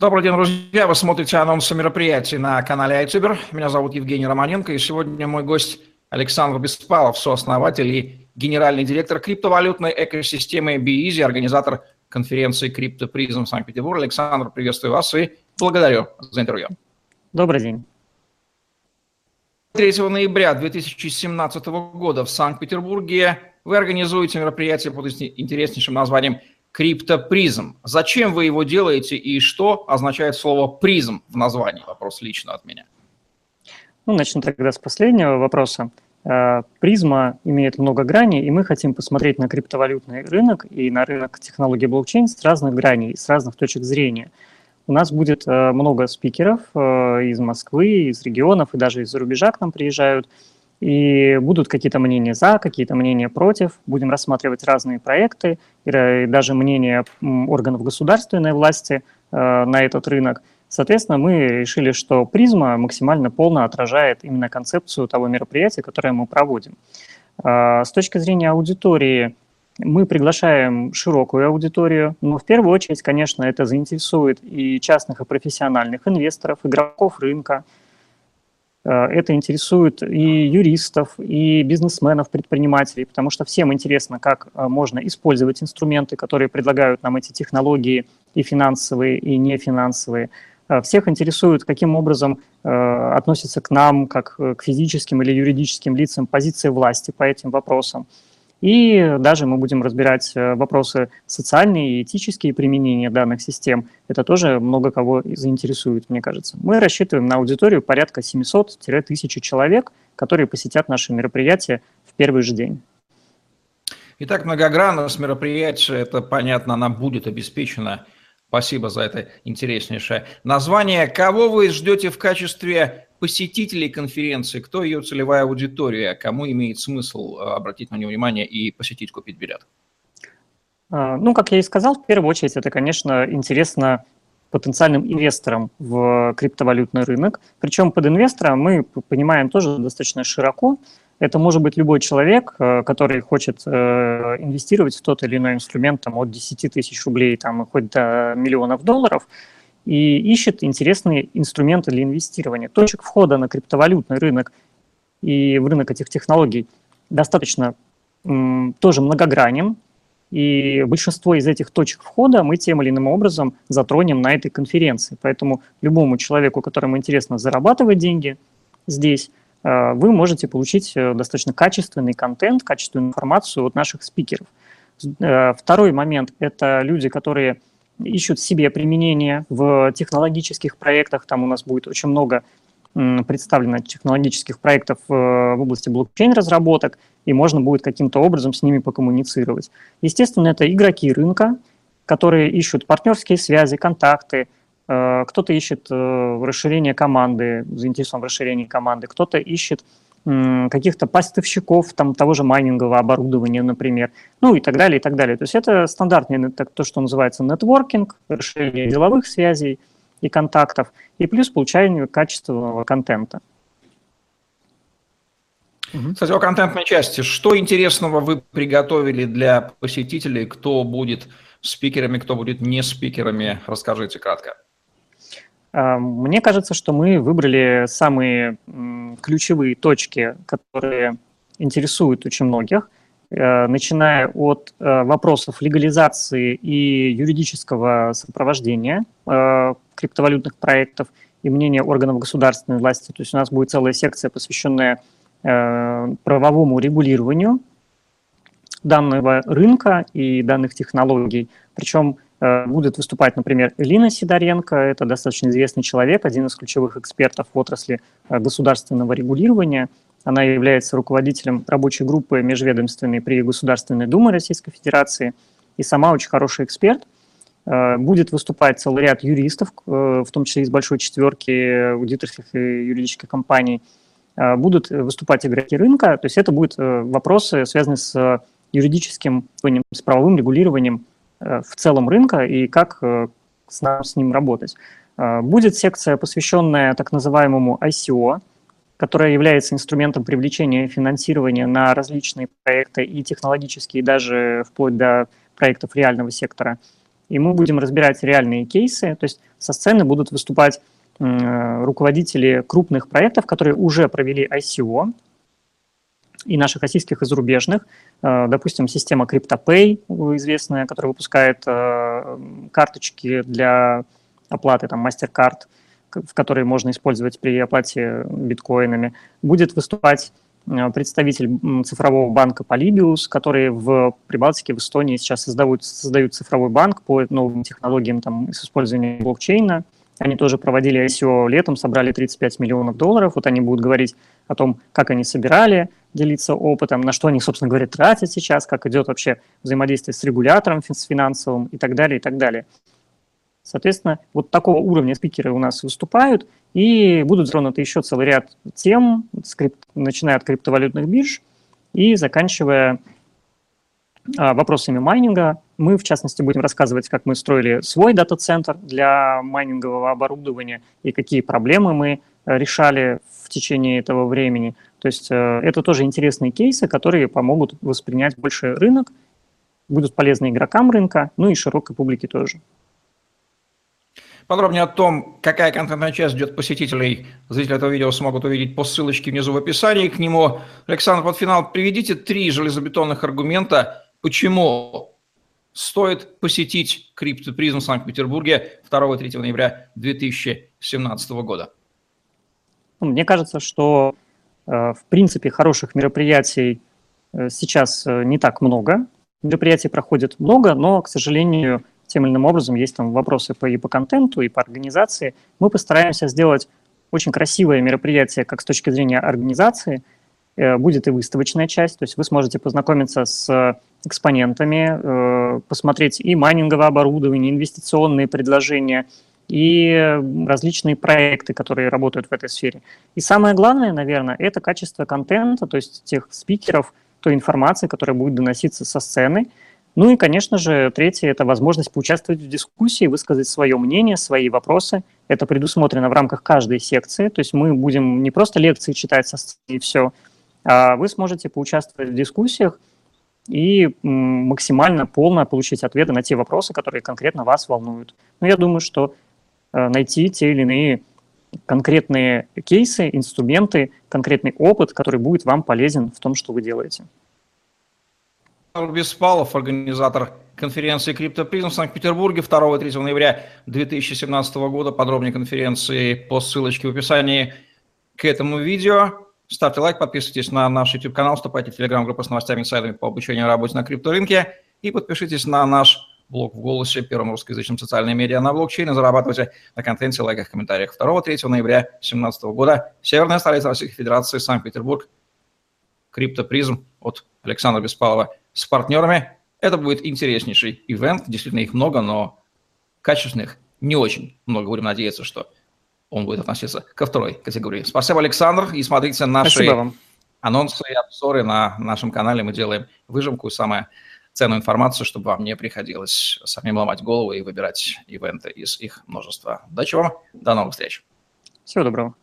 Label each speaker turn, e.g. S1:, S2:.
S1: Добрый день, друзья. Вы смотрите анонсы мероприятий на канале iTuber. Меня зовут Евгений Романенко, и сегодня мой гость Александр Беспалов, сооснователь и генеральный директор криптовалютной экосистемы BeEasy, организатор конференции CryptoPrism в Санкт-Петербурге. Александр, приветствую вас и благодарю за интервью.
S2: Добрый день.
S1: 3 ноября 2017 года в Санкт-Петербурге вы организуете мероприятие под интереснейшим названием CryptoPrism. Зачем вы его делаете и что означает слово prism в названии? Вопрос лично от меня.
S2: Ну, начну тогда с последнего вопроса. Э, призма имеет много граней, и мы хотим посмотреть на криптовалютный рынок и на рынок технологий блокчейн с разных граней, с разных точек зрения. У нас будет э, много спикеров э, из Москвы, из регионов и даже из-за рубежа к нам приезжают – и будут какие-то мнения за, какие-то мнения против. Будем рассматривать разные проекты и даже мнения органов государственной власти э, на этот рынок. Соответственно, мы решили, что призма максимально полно отражает именно концепцию того мероприятия, которое мы проводим. Э, с точки зрения аудитории, мы приглашаем широкую аудиторию, но в первую очередь, конечно, это заинтересует и частных, и профессиональных инвесторов, игроков рынка, это интересует и юристов, и бизнесменов, предпринимателей, потому что всем интересно, как э, можно использовать инструменты, которые предлагают нам эти технологии, и финансовые, и нефинансовые. Э, всех интересует, каким образом относятся к нам, как к физическим или юридическим лицам, позиции власти по этим вопросам. И даже мы будем разбирать э, вопросы социальные и этические применения данных систем. Это тоже много кого заинтересует, мне кажется. Мы рассчитываем на аудиторию порядка 700-1000 человек, которые посетят наши мероприятия в первый же день.
S1: Итак, многогранность мероприятия, это понятно, она будет обеспечена. Спасибо за это интереснейшее название. Кого вы ждете в качестве посетителей конференции, кто ее целевая аудитория, кому имеет смысл э, обратить на нее внимание и посетить, купить билет?
S2: А, ну, как я и сказал, в первую очередь это, конечно, интересно потенциальным инвесторам в криптовалютный рынок. Причем под инвестором мы понимаем тоже достаточно широко. Это может быть любой человек, э, который хочет э, инвестировать в тот или иной инструмент там, от 10 тысяч рублей там, хоть до миллионов долларов – и ищет интересные инструменты для инвестирования. Точек входа на криптовалютный рынок и в рынок этих технологий достаточно тоже многогранен, и большинство из этих точек входа мы тем или иным образом затронем на этой конференции. Поэтому любому человеку, которому интересно зарабатывать деньги здесь, э, вы можете получить э, достаточно качественный контент, качественную информацию от наших спикеров. Э, второй момент – это люди, которые ищут себе применение в технологических проектах. Там у нас будет очень много представлено технологических проектов э, в области блокчейн-разработок, и можно будет каким-то образом с ними покоммуницировать. Естественно, это игроки рынка, которые ищут партнерские связи, контакты, э, кто-то ищет э, расширение команды, заинтересован в расширении команды, кто-то ищет каких-то поставщиков там, того же майнингового оборудования, например, ну и так далее, и так далее. То есть это стандартный, так, то, что называется нетворкинг, расширение деловых связей и контактов, и плюс получение качественного контента.
S1: Кстати, о контентной части. Что интересного вы приготовили для посетителей? Кто будет спикерами, кто будет не спикерами? Расскажите кратко.
S2: А, мне кажется, что мы выбрали самые ключевые точки, которые интересуют очень многих, э, начиная от э, вопросов легализации и юридического сопровождения э, криптовалютных проектов и мнения органов государственной власти. То есть у нас будет целая секция, посвященная правовому регулированию данного рынка и данных технологий. Причем будет выступать, например, Элина Сидоренко, это достаточно известный человек, один из ключевых экспертов в отрасли э, государственного регулирования. Она является руководителем рабочей группы межведомственной при Государственной Думе Российской Федерации и сама очень хороший эксперт. Э, будет выступать целый ряд юристов, в том числе из большой четверки аудиторских и юридических компаний. Будут выступать игроки рынка, то есть это будут вопросы, связанные с юридическим, с правовым регулированием Э, в целом рынка и как э, с, нам, с ним работать. Э, будет секция, посвященная так называемому ICO, которая является инструментом привлечения финансирования на различные проекты и технологические, даже вплоть до проектов реального сектора. и мы будем разбирать реальные кейсы, то есть со сцены будут выступать руководители крупных проектов, которые уже провели ICO, и наших российских, и зарубежных. Э, допустим, система CryptoPay известная, которая выпускает э, карточки для оплаты, там, MasterCard, в которые можно использовать при оплате биткоинами. Будет выступать э, представитель цифрового банка Polybius, который в Прибалтике, в Эстонии сейчас создают, создают цифровой банк по новым технологиям там, с использованием блокчейна. Они тоже проводили ICO летом, собрали 35 миллионов долларов. Вот они будут говорить о том, как они собирали, делиться опытом, на что они, собственно говоря, тратят сейчас, как идет вообще взаимодействие с регулятором, с финансовым и так далее, и так далее. Соответственно, вот такого уровня спикеры у нас выступают, и будут затронуты еще целый ряд тем, начиная от криптовалютных бирж и заканчивая а, вопросами майнинга. Мы, в частности, будем рассказывать, как мы строили свой дата-центр для майнингового оборудования и какие проблемы мы э, решали в течение этого времени. То есть э, это тоже интересные кейсы, которые помогут воспринять больше рынок, будут полезны игрокам рынка, ну и широкой публике тоже.
S1: Подробнее о том, какая контентная часть ждет посетителей, зрители этого видео смогут увидеть по ссылочке внизу в описании к нему. Александр, под финал приведите три железобетонных аргумента, почему стоит посетить криптопризм в Санкт-Петербурге 2-3 ноября 2017 года.
S2: Ну, мне кажется, что э, в принципе хороших мероприятий э, сейчас э, не так много. Мероприятий проходит много, но, к сожалению, тем или иным образом есть там вопросы по, и по контенту, и по организации. Мы постараемся сделать очень красивое мероприятие как с точки зрения организации. Будет и выставочная часть, то есть вы сможете познакомиться с экспонентами, посмотреть и майнинговое оборудование, инвестиционные предложения – и различные проекты, которые работают в этой сфере. И самое главное, наверное, это качество контента, то есть тех спикеров, той информации, которая будет доноситься со сцены. Ну и, конечно же, третье – это возможность поучаствовать в дискуссии, высказать свое мнение, свои вопросы. Это предусмотрено в рамках каждой секции, то есть мы будем не просто лекции читать со сцены и все, вы сможете поучаствовать в дискуссиях и максимально полно получить ответы на те вопросы, которые конкретно вас волнуют. Но я думаю, что Э, найти те или иные конкретные кейсы, инструменты, конкретный опыт, который будет вам полезен в том, что вы делаете.
S1: Беспалов, организатор конференции «Криптопризм» в Санкт-Петербурге 2 и 3 ноября 2017 года. Подробнее конференции по ссылочке в описании к этому видео. Ставьте лайк, подписывайтесь на наш YouTube-канал, вступайте в телеграм-группу с новостями и инсайдами по обучению работе на крипторынке и подпишитесь на наш блог в «Голосе», первом русскоязычном социальном медиа на блокчейне. Зарабатывайте на контенте, лайках, комментариях. 2-3 ноября 2017 года. Северная столица Российской Федерации, Санкт-Петербург. Криптопризм от Александра Беспалова с партнерами. Это будет интереснейший ивент. Действительно, их много, но качественных не очень много. Будем надеяться, что он будет относиться ко второй категории. Спасибо, Александр. И смотрите наши анонсы и обзоры на нашем канале. Мы делаем выжимку, самое ценную информацию, чтобы вам не приходилось самим ломать голову и выбирать ивенты из их множества. Удачи вам, до новых встреч.
S2: Всего доброго.